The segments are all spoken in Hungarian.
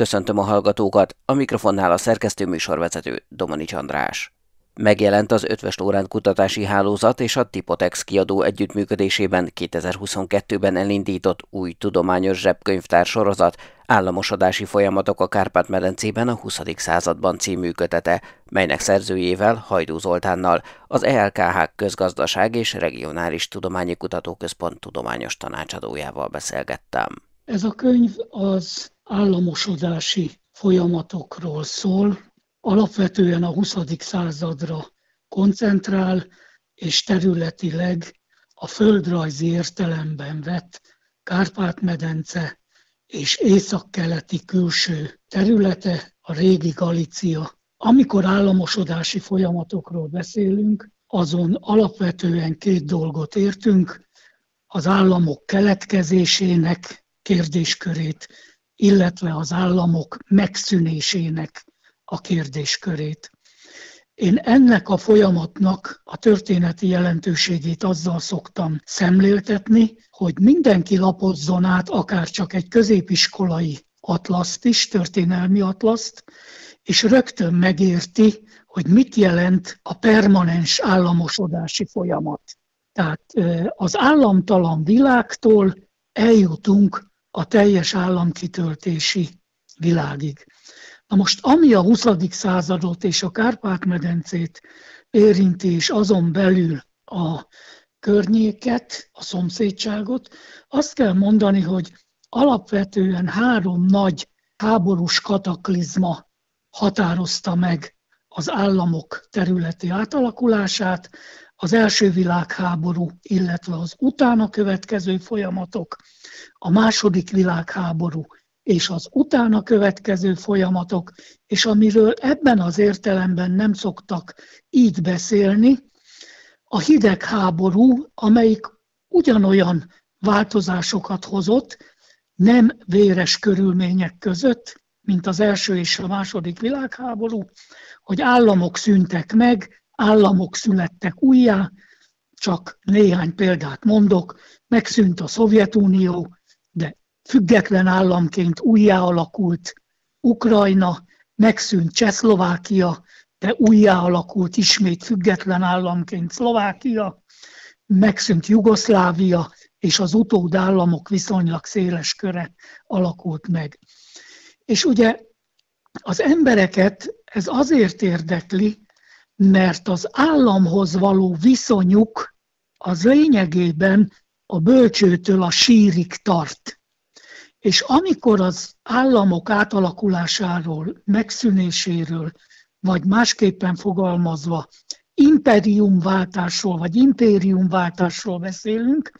Köszöntöm a hallgatókat, a mikrofonnál a szerkesztő műsorvezető Domanics András. Megjelent az Ötvös Lórán kutatási hálózat és a Tipotex kiadó együttműködésében 2022-ben elindított új tudományos zsebkönyvtár sorozat Államosodási folyamatok a Kárpát-medencében a 20. században című kötete, melynek szerzőjével Hajdú Zoltánnal az ELKH közgazdaság és regionális tudományi kutatóközpont tudományos tanácsadójával beszélgettem. Ez a könyv az államosodási folyamatokról szól, alapvetően a 20. századra koncentrál, és területileg a földrajzi értelemben vett Kárpát-medence és északkeleti külső területe, a régi Galícia. Amikor államosodási folyamatokról beszélünk, azon alapvetően két dolgot értünk, az államok keletkezésének kérdéskörét, illetve az államok megszűnésének a kérdéskörét. Én ennek a folyamatnak a történeti jelentőségét azzal szoktam szemléltetni, hogy mindenki lapozzon át akár csak egy középiskolai atlaszt is, történelmi atlaszt, és rögtön megérti, hogy mit jelent a permanens államosodási folyamat. Tehát az államtalan világtól eljutunk a teljes államkitöltési világig. Na most, ami a 20. századot és a Kárpát-medencét érinti, és azon belül a környéket, a szomszédságot, azt kell mondani, hogy alapvetően három nagy háborús kataklizma határozta meg az államok területi átalakulását, az első világháború, illetve az utána következő folyamatok, a második világháború és az utána következő folyamatok, és amiről ebben az értelemben nem szoktak így beszélni, a hidegháború, amelyik ugyanolyan változásokat hozott, nem véres körülmények között, mint az első és a második világháború, hogy államok szűntek meg, államok születtek újjá, csak néhány példát mondok, megszűnt a Szovjetunió, független államként újjá alakult Ukrajna, megszűnt Csehszlovákia, de újjá alakult ismét független államként Szlovákia, megszűnt Jugoszlávia, és az utódállamok viszonylag széles köre alakult meg. És ugye az embereket ez azért érdekli, mert az államhoz való viszonyuk az lényegében a bölcsőtől a sírig tart. És amikor az államok átalakulásáról, megszűnéséről, vagy másképpen fogalmazva imperiumváltásról, vagy impériumváltásról beszélünk,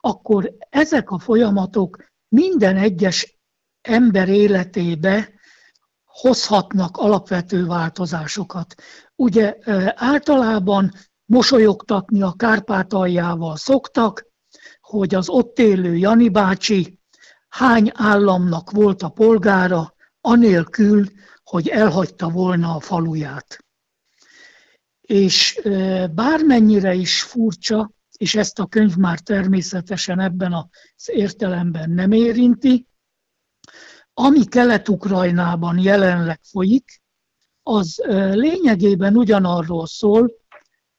akkor ezek a folyamatok minden egyes ember életébe hozhatnak alapvető változásokat. Ugye általában mosolyogtatni a Kárpátaljával szoktak, hogy az ott élő Jani bácsi hány államnak volt a polgára, anélkül, hogy elhagyta volna a faluját. És bármennyire is furcsa, és ezt a könyv már természetesen ebben az értelemben nem érinti, ami Kelet-Ukrajnában jelenleg folyik, az lényegében ugyanarról szól,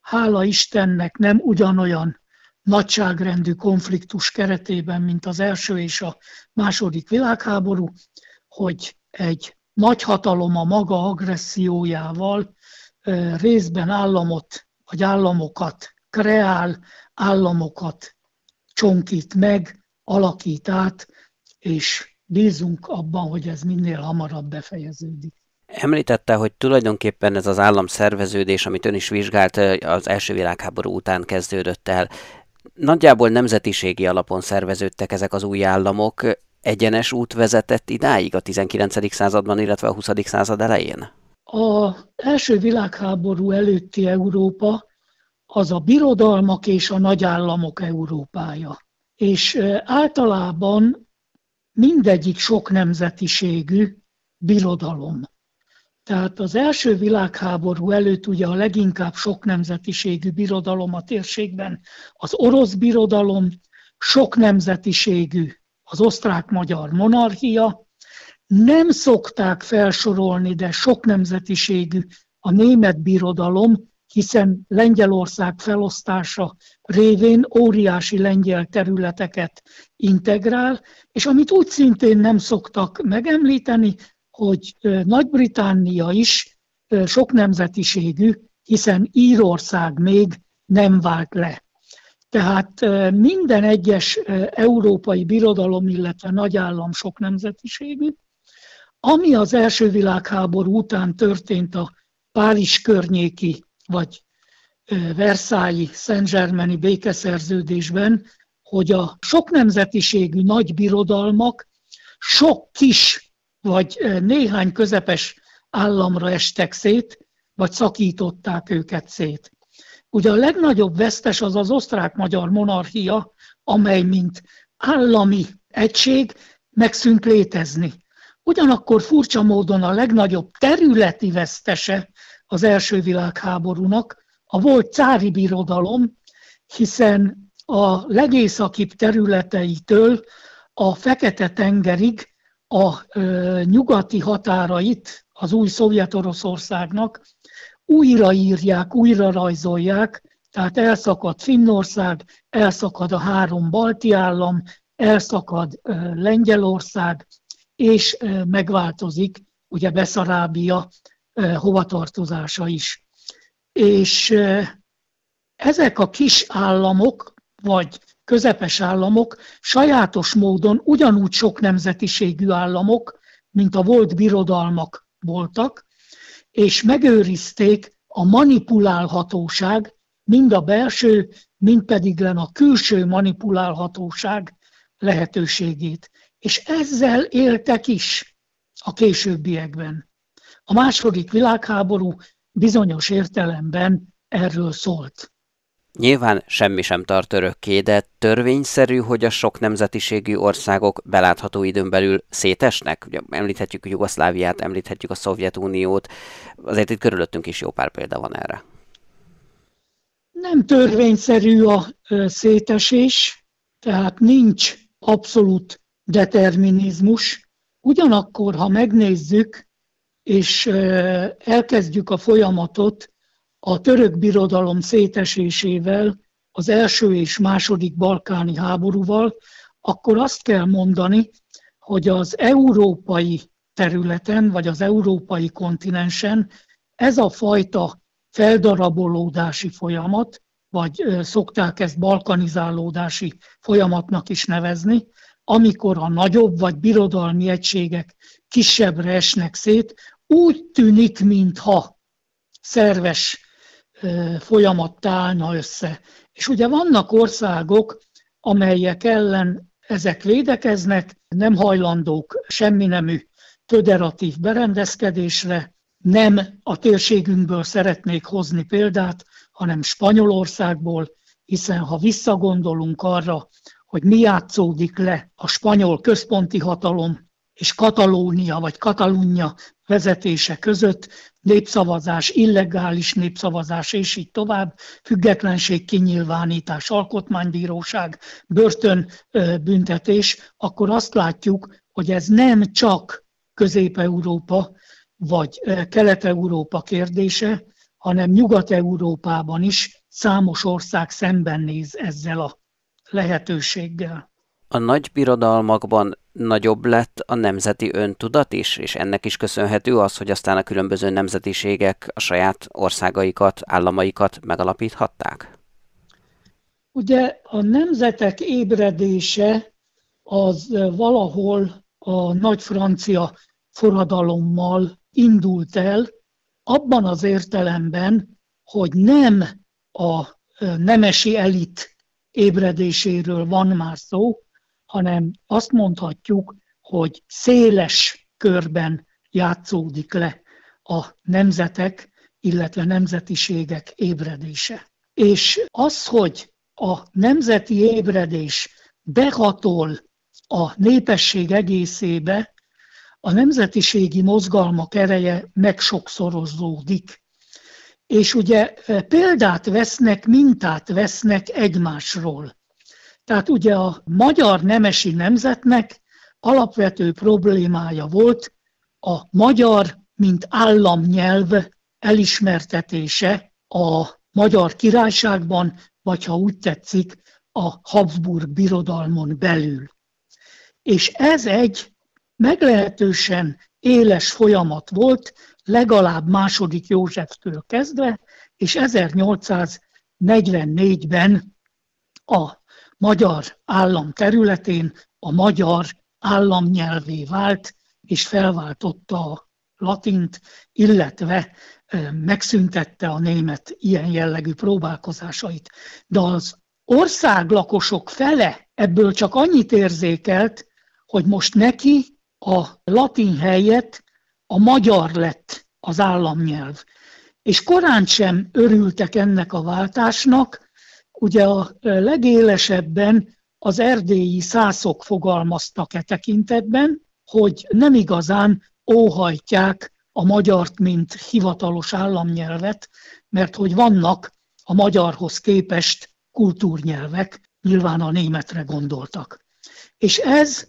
hála Istennek nem ugyanolyan nagyságrendű konfliktus keretében, mint az első és a második világháború, hogy egy nagyhatalom a maga agressziójával részben államot vagy államokat kreál, államokat csonkít meg, alakít át, és bízunk abban, hogy ez minél hamarabb befejeződik. Említette, hogy tulajdonképpen ez az államszerveződés, amit ön is vizsgált, az első világháború után kezdődött el. Nagyjából nemzetiségi alapon szerveződtek ezek az új államok. Egyenes út vezetett idáig a 19. században, illetve a 20. század elején? A első világháború előtti Európa az a birodalmak és a nagyállamok Európája. És általában mindegyik sok nemzetiségű birodalom. Tehát az első világháború előtt ugye a leginkább sok nemzetiségű birodalom a térségben az orosz birodalom, sok nemzetiségű az osztrák-magyar monarchia, nem szokták felsorolni, de sok nemzetiségű a német birodalom, hiszen Lengyelország felosztása révén óriási lengyel területeket integrál, és amit úgy szintén nem szoktak megemlíteni, hogy Nagy-Britannia is sok nemzetiségű, hiszen Írország még nem vált le. Tehát minden egyes európai birodalom, illetve nagyállam sok nemzetiségű. Ami az első világháború után történt a Párizs környéki, vagy Versailles Saint-Germaini békeszerződésben, hogy a sok nemzetiségű nagy birodalmak sok kis vagy néhány közepes államra estek szét, vagy szakították őket szét. Ugye a legnagyobb vesztes az az osztrák-magyar monarchia, amely mint állami egység megszűnt létezni. Ugyanakkor furcsa módon a legnagyobb területi vesztese az első világháborúnak a volt cári birodalom, hiszen a legészakibb területeitől a Fekete-tengerig a nyugati határait az új Szovjet-Oroszországnak újraírják, újra rajzolják, tehát elszakad Finnország, elszakad a három balti állam, elszakad Lengyelország, és megváltozik ugye Beszarábia hovatartozása is. És ezek a kis államok, vagy közepes államok sajátos módon ugyanúgy sok nemzetiségű államok, mint a volt birodalmak voltak, és megőrizték a manipulálhatóság, mind a belső, mind pedig len a külső manipulálhatóság lehetőségét. És ezzel éltek is a későbbiekben. A második világháború bizonyos értelemben erről szólt. Nyilván semmi sem tart örökké, de törvényszerű, hogy a sok nemzetiségű országok belátható időn belül szétesnek? Ugye említhetjük Jugoszláviát, említhetjük a Szovjetuniót, azért itt körülöttünk is jó pár példa van erre. Nem törvényszerű a szétesés, tehát nincs abszolút determinizmus. Ugyanakkor, ha megnézzük, és elkezdjük a folyamatot, a török birodalom szétesésével, az első és második balkáni háborúval, akkor azt kell mondani, hogy az európai területen, vagy az európai kontinensen ez a fajta feldarabolódási folyamat, vagy szokták ezt balkanizálódási folyamatnak is nevezni, amikor a nagyobb vagy birodalmi egységek kisebbre esnek szét, úgy tűnik, mintha szerves folyamattá állna össze. És ugye vannak országok, amelyek ellen ezek védekeznek, nem hajlandók semmi nemű föderatív berendezkedésre, nem a térségünkből szeretnék hozni példát, hanem Spanyolországból, hiszen ha visszagondolunk arra, hogy mi játszódik le a spanyol központi hatalom és Katalónia vagy Katalunja vezetése között, népszavazás, illegális népszavazás, és így tovább, függetlenség kinyilvánítás, alkotmánybíróság, börtönbüntetés, akkor azt látjuk, hogy ez nem csak Közép-Európa vagy Kelet-Európa kérdése, hanem Nyugat-Európában is számos ország szemben néz ezzel a lehetőséggel. A nagy birodalmakban nagyobb lett a nemzeti öntudat is, és ennek is köszönhető az, hogy aztán a különböző nemzetiségek a saját országaikat, államaikat megalapíthatták? Ugye a nemzetek ébredése az valahol a nagy francia forradalommal indult el, abban az értelemben, hogy nem a nemesi elit ébredéséről van már szó, hanem azt mondhatjuk, hogy széles körben játszódik le a nemzetek, illetve nemzetiségek ébredése. És az, hogy a nemzeti ébredés behatol a népesség egészébe, a nemzetiségi mozgalmak ereje megsokszorozódik. És ugye példát vesznek, mintát vesznek egymásról. Tehát ugye a magyar nemesi nemzetnek alapvető problémája volt a magyar, mint államnyelv elismertetése a magyar királyságban, vagy ha úgy tetszik, a Habsburg birodalmon belül. És ez egy meglehetősen éles folyamat volt, legalább második Józseftől kezdve, és 1844-ben a magyar állam területén a magyar államnyelvé vált, és felváltotta a latint, illetve megszüntette a német ilyen jellegű próbálkozásait. De az ország lakosok fele ebből csak annyit érzékelt, hogy most neki a latin helyett a magyar lett az államnyelv. És korán sem örültek ennek a váltásnak, ugye a legélesebben az erdélyi szászok fogalmaztak e tekintetben, hogy nem igazán óhajtják a magyart, mint hivatalos államnyelvet, mert hogy vannak a magyarhoz képest kultúrnyelvek, nyilván a németre gondoltak. És ez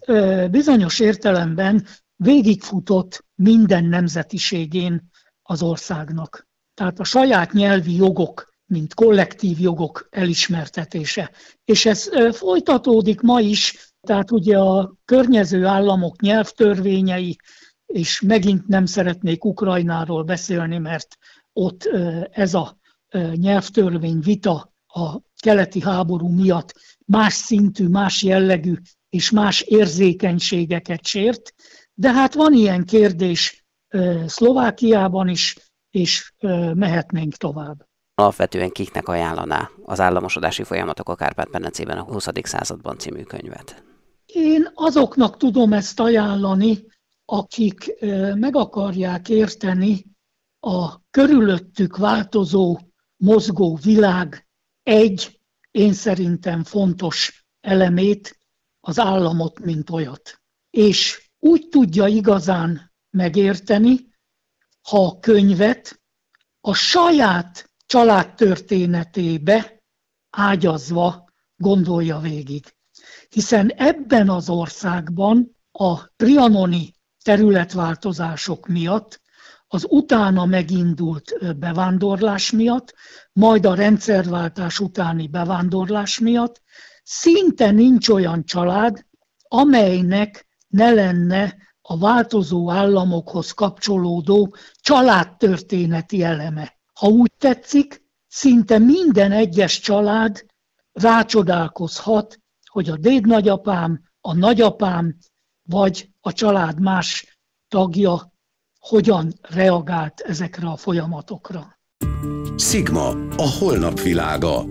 bizonyos értelemben végigfutott minden nemzetiségén az országnak. Tehát a saját nyelvi jogok, mint kollektív jogok elismertetése. És ez folytatódik ma is, tehát ugye a környező államok nyelvtörvényei, és megint nem szeretnék Ukrajnáról beszélni, mert ott ez a nyelvtörvény vita a keleti háború miatt más szintű, más jellegű és más érzékenységeket sért, de hát van ilyen kérdés Szlovákiában is, és mehetnénk tovább. Alapvetően kiknek ajánlaná az államosodási folyamatok a Kárpát-medencében a 20. században című könyvet? Én azoknak tudom ezt ajánlani, akik meg akarják érteni a körülöttük változó, mozgó világ egy, én szerintem fontos elemét, az államot, mint olyat. És úgy tudja igazán megérteni, ha a könyvet a saját családtörténetébe ágyazva gondolja végig. Hiszen ebben az országban a trianoni területváltozások miatt, az utána megindult bevándorlás miatt, majd a rendszerváltás utáni bevándorlás miatt szinte nincs olyan család, amelynek ne lenne a változó államokhoz kapcsolódó családtörténeti eleme. Ha úgy tetszik, szinte minden egyes család rácsodálkozhat, hogy a dédnagyapám, a nagyapám vagy a család más tagja hogyan reagált ezekre a folyamatokra. Sigma, a holnap világa.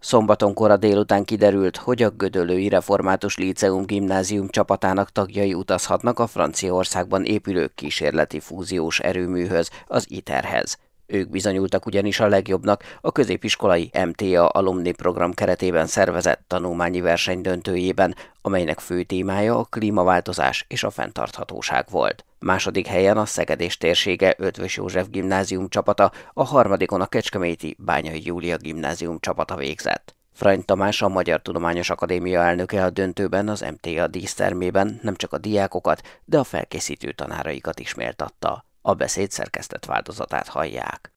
Szombaton délután kiderült, hogy a Gödöllői Református Líceum gimnázium csapatának tagjai utazhatnak a Franciaországban épülő kísérleti fúziós erőműhöz, az ITER-hez. Ők bizonyultak ugyanis a legjobbnak a középiskolai MTA alumni program keretében szervezett tanulmányi verseny döntőjében, amelynek fő témája a klímaváltozás és a fenntarthatóság volt. Második helyen a Szegedés térsége Ötvös József gimnázium csapata, a harmadikon a Kecskeméti Bányai Júlia gimnázium csapata végzett. Frany Tamás, a Magyar Tudományos Akadémia elnöke a döntőben az MTA dísztermében nem csak a diákokat, de a felkészítő tanáraikat is méltatta. A beszéd szerkesztett változatát hallják.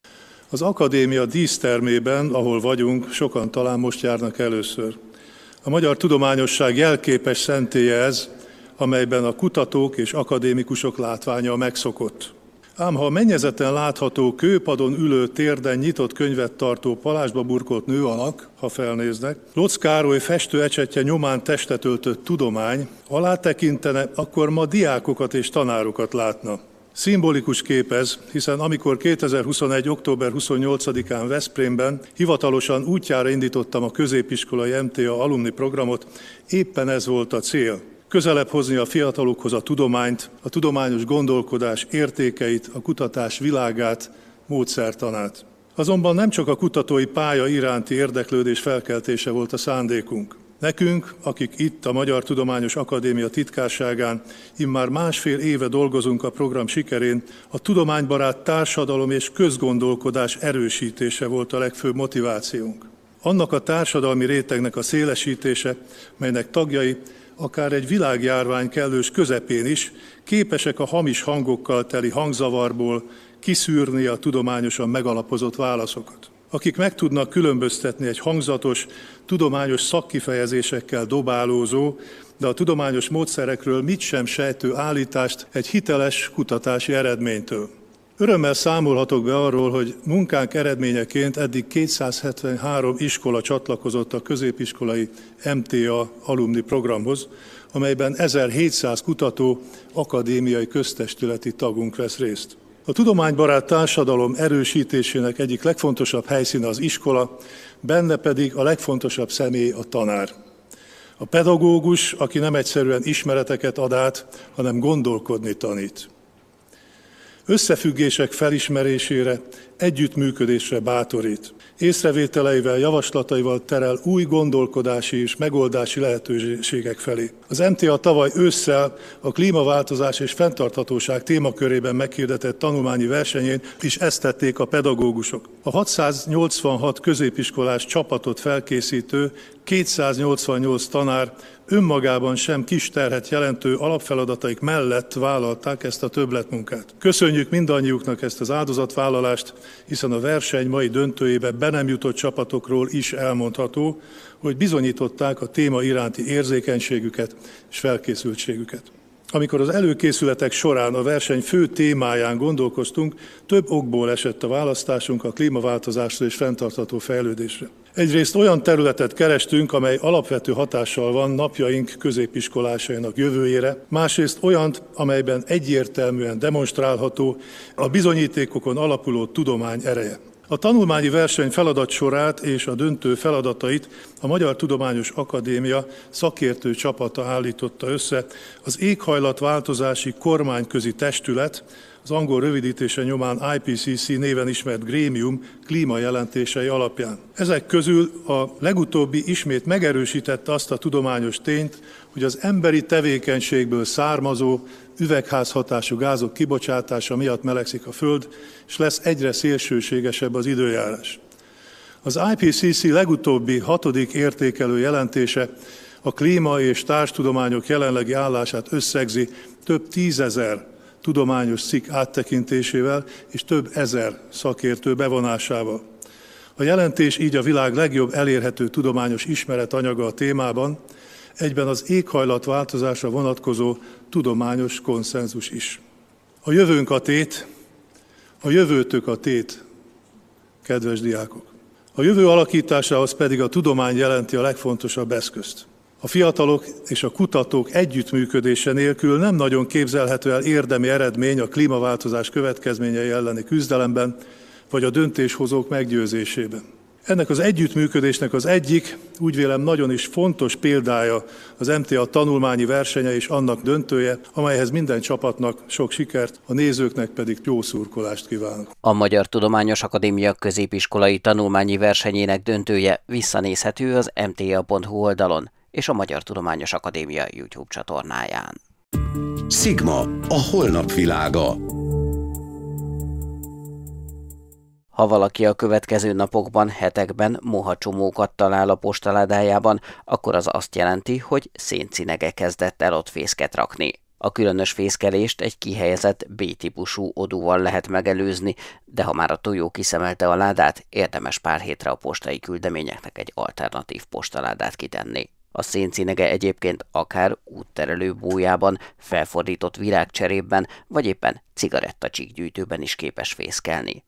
Az akadémia dísztermében, ahol vagyunk, sokan talán most járnak először. A magyar tudományosság jelképes szentélye ez, amelyben a kutatók és akadémikusok látványa megszokott. Ám ha a mennyezeten látható kőpadon ülő térden nyitott könyvet tartó palásba burkolt nő alak, ha felnéznek, Locz Károly festő ecsetje nyomán testet öltött tudomány, alá tekintene, akkor ma diákokat és tanárokat látna. Szimbolikus kép ez, hiszen amikor 2021. október 28-án Veszprémben hivatalosan útjára indítottam a középiskolai MTA alumni programot, éppen ez volt a cél. Közelebb hozni a fiatalokhoz a tudományt, a tudományos gondolkodás értékeit, a kutatás világát, módszertanát. Azonban nem csak a kutatói pálya iránti érdeklődés felkeltése volt a szándékunk. Nekünk, akik itt a Magyar Tudományos Akadémia titkárságán immár másfél éve dolgozunk a program sikerén, a tudománybarát társadalom és közgondolkodás erősítése volt a legfőbb motivációnk. Annak a társadalmi rétegnek a szélesítése, melynek tagjai akár egy világjárvány kellős közepén is képesek a hamis hangokkal teli hangzavarból kiszűrni a tudományosan megalapozott válaszokat. Akik meg tudnak különböztetni egy hangzatos, tudományos szakkifejezésekkel dobálózó, de a tudományos módszerekről mit sem sejtő állítást egy hiteles kutatási eredménytől. Örömmel számolhatok be arról, hogy munkánk eredményeként eddig 273 iskola csatlakozott a középiskolai MTA alumni programhoz, amelyben 1700 kutató akadémiai köztestületi tagunk vesz részt. A tudománybarát társadalom erősítésének egyik legfontosabb helyszíne az iskola, benne pedig a legfontosabb személy a tanár. A pedagógus, aki nem egyszerűen ismereteket ad át, hanem gondolkodni tanít összefüggések felismerésére, együttműködésre bátorít. Észrevételeivel, javaslataival terel új gondolkodási és megoldási lehetőségek felé. Az MTA tavaly ősszel a klímaváltozás és fenntarthatóság témakörében meghirdetett tanulmányi versenyén is ezt tették a pedagógusok. A 686 középiskolás csapatot felkészítő 288 tanár önmagában sem kis terhet jelentő alapfeladataik mellett vállalták ezt a többletmunkát. Köszönjük mindannyiuknak ezt az áldozatvállalást, hiszen a verseny mai döntőjébe be nem jutott csapatokról is elmondható, hogy bizonyították a téma iránti érzékenységüket és felkészültségüket. Amikor az előkészületek során a verseny fő témáján gondolkoztunk, több okból esett a választásunk a klímaváltozásra és fenntartható fejlődésre. Egyrészt olyan területet kerestünk, amely alapvető hatással van napjaink középiskolásainak jövőjére, másrészt olyan, amelyben egyértelműen demonstrálható a bizonyítékokon alapuló tudomány ereje. A tanulmányi verseny feladat sorát és a döntő feladatait a Magyar Tudományos Akadémia szakértő csapata állította össze az éghajlatváltozási kormányközi testület, az angol rövidítése nyomán IPCC néven ismert grémium klímajelentései alapján. Ezek közül a legutóbbi ismét megerősítette azt a tudományos tényt, hogy az emberi tevékenységből származó üvegházhatású gázok kibocsátása miatt melegszik a Föld, és lesz egyre szélsőségesebb az időjárás. Az IPCC legutóbbi hatodik értékelő jelentése a klíma és társtudományok jelenlegi állását összegzi több tízezer tudományos cikk áttekintésével és több ezer szakértő bevonásával. A jelentés így a világ legjobb elérhető tudományos ismeretanyaga a témában, egyben az éghajlatváltozásra vonatkozó tudományos konszenzus is. A jövőnk a tét, a jövőtök a tét, kedves diákok. A jövő alakításához pedig a tudomány jelenti a legfontosabb eszközt. A fiatalok és a kutatók együttműködése nélkül nem nagyon képzelhető el érdemi eredmény a klímaváltozás következményei elleni küzdelemben, vagy a döntéshozók meggyőzésében. Ennek az együttműködésnek az egyik, úgy vélem nagyon is fontos példája az MTA tanulmányi versenye és annak döntője, amelyhez minden csapatnak sok sikert, a nézőknek pedig jó szurkolást kívánok. A Magyar Tudományos Akadémia középiskolai tanulmányi versenyének döntője visszanézhető az mta.hu oldalon és a Magyar Tudományos Akadémia YouTube csatornáján. Sigma, a holnap világa. Ha valaki a következő napokban, hetekben mohacsomókat talál a postaládájában, akkor az azt jelenti, hogy széncinege kezdett el ott fészket rakni. A különös fészkelést egy kihelyezett B-típusú odúval lehet megelőzni, de ha már a tojó kiszemelte a ládát, érdemes pár hétre a postai küldeményeknek egy alternatív postaládát kitenni. A széncinege egyébként akár útterelő bújában, felfordított virágcserében, vagy éppen cigarettacsíkgyűjtőben is képes fészkelni.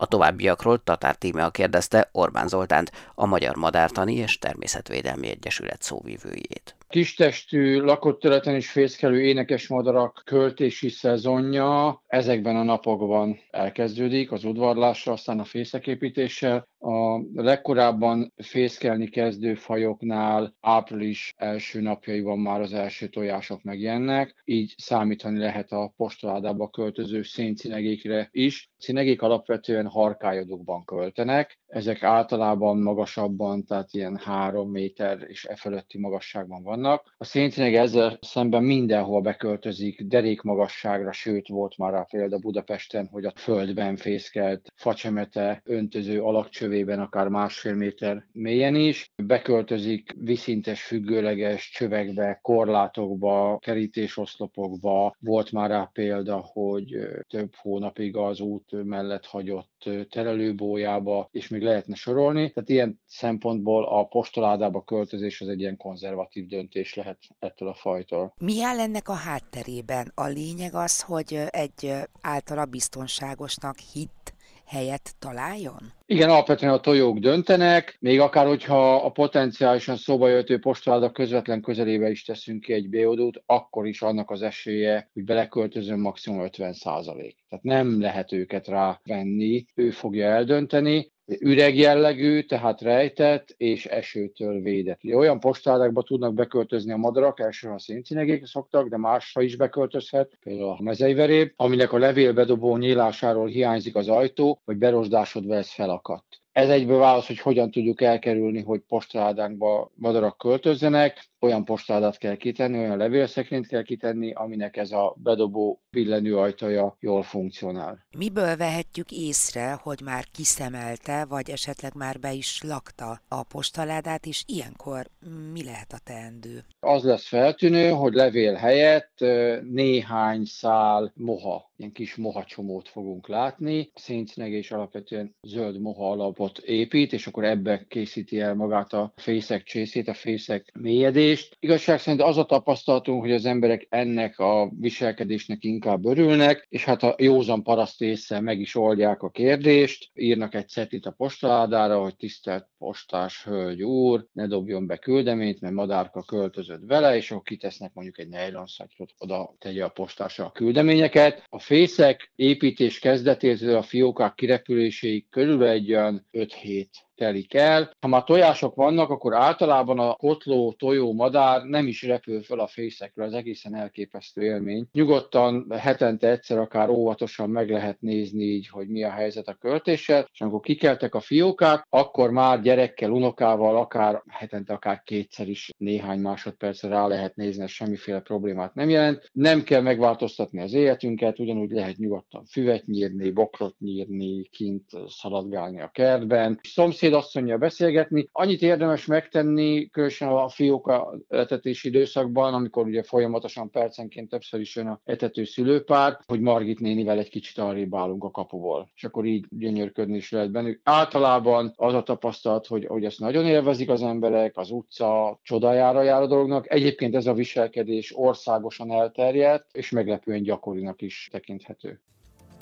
A továbbiakról Tatár Tímea kérdezte Orbán Zoltánt, a Magyar Madártani és Természetvédelmi Egyesület szóvivőjét. Kistestű, lakott területen is fészkelő énekes madarak költési szezonja ezekben a napokban elkezdődik, az udvarlással, aztán a fészeképítéssel. A legkorábban fészkelni kezdő fajoknál április első napjaiban már az első tojások megjelennek, így számítani lehet a postaládába költöző széncinegékre is. Cinegék alapvetően harkályodokban költenek, ezek általában magasabban, tehát ilyen három méter és e fölötti magasságban vannak. A széncineg ezzel szemben mindenhol beköltözik, derék magasságra, sőt volt már rá példa Budapesten, hogy a földben fészkelt facsemete, öntöző alakcső tövében akár másfél méter mélyen is. Beköltözik viszintes, függőleges csövekbe, korlátokba, kerítésoszlopokba. Volt már rá példa, hogy több hónapig az út mellett hagyott terelőbójába, és még lehetne sorolni. Tehát ilyen szempontból a postaládába költözés az egy ilyen konzervatív döntés lehet ettől a fajtól. Mi áll ennek a hátterében? A lényeg az, hogy egy általa biztonságosnak hit helyet találjon? Igen, alapvetően a tojók döntenek, még akár hogyha a potenciálisan szóba jöttő postaláda közvetlen közelébe is teszünk ki egy beodót, akkor is annak az esélye, hogy beleköltözön maximum 50% Tehát nem lehet őket rávenni, ő fogja eldönteni üreg jellegű, tehát rejtett és esőtől védett. Olyan postádákba tudnak beköltözni a madarak, elsősorban széncinegék szoktak, de másra is beköltözhet, például a mezeiveréb, aminek a levélbedobó nyílásáról hiányzik az ajtó, vagy berosdásodva ez felakadt. Ez egyből válasz, hogy hogyan tudjuk elkerülni, hogy postaládánkba madarak költözzenek. Olyan postáládát kell kitenni, olyan levélszekrényt kell kitenni, aminek ez a bedobó billenő ajtaja jól funkcionál. Miből vehetjük észre, hogy már kiszemelte, vagy esetleg már be is lakta a postaládát, és ilyenkor mi lehet a teendő? Az lesz feltűnő, hogy levél helyett néhány szál moha, ilyen kis mohacsomót fogunk látni. Széncinegés alapvetően zöld moha alapot épít, és akkor ebbe készíti el magát a fészek csészét, a fészek mélyedést. Igazság szerint az a tapasztalatunk, hogy az emberek ennek a viselkedésnek inkább örülnek, és hát a józan paraszt észre meg is oldják a kérdést, írnak egy cetit a postaládára, hogy tisztelt postás hölgy úr, ne dobjon be küldeményt, mert madárka költözött vele, és akkor kitesznek mondjuk egy nejlonszatyrot, oda tegye a postásra a küldeményeket. A fészek építés kezdetétől a fiókák kirepüléséig körül egy olyan 5 hét telik el. Ha már tojások vannak, akkor általában a kotló, tojó, madár nem is repül fel a fészekre, az egészen elképesztő élmény. Nyugodtan hetente egyszer akár óvatosan meg lehet nézni így, hogy mi a helyzet a költéssel, és amikor kikeltek a fiókák, akkor már gyerekkel, unokával, akár hetente akár kétszer is néhány másodpercre rá lehet nézni, ez semmiféle problémát nem jelent. Nem kell megváltoztatni az életünket, ugyanúgy lehet nyugodtan füvet nyírni, bokrot nyírni, kint szaladgálni a kertben. Szomszéd asszonyjal beszélgetni. Annyit érdemes megtenni, különösen a fióka etetési időszakban, amikor ugye folyamatosan percenként többször is jön a etető szülőpár, hogy Margit nénivel egy kicsit arrébb állunk a kapuból. És akkor így gyönyörködni is lehet bennük. Általában az a tapasztalat, hogy, hogy ezt nagyon élvezik az emberek, az utca csodájára jár a dolognak. Egyébként ez a viselkedés országosan elterjedt, és meglepően gyakorinak is tekinthető.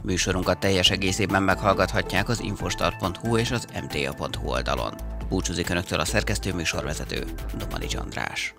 Műsorunkat teljes egészében meghallgathatják az infostart.hu és az mta.hu oldalon. Búcsúzik Önöktől a szerkesztő műsorvezető, Domani András.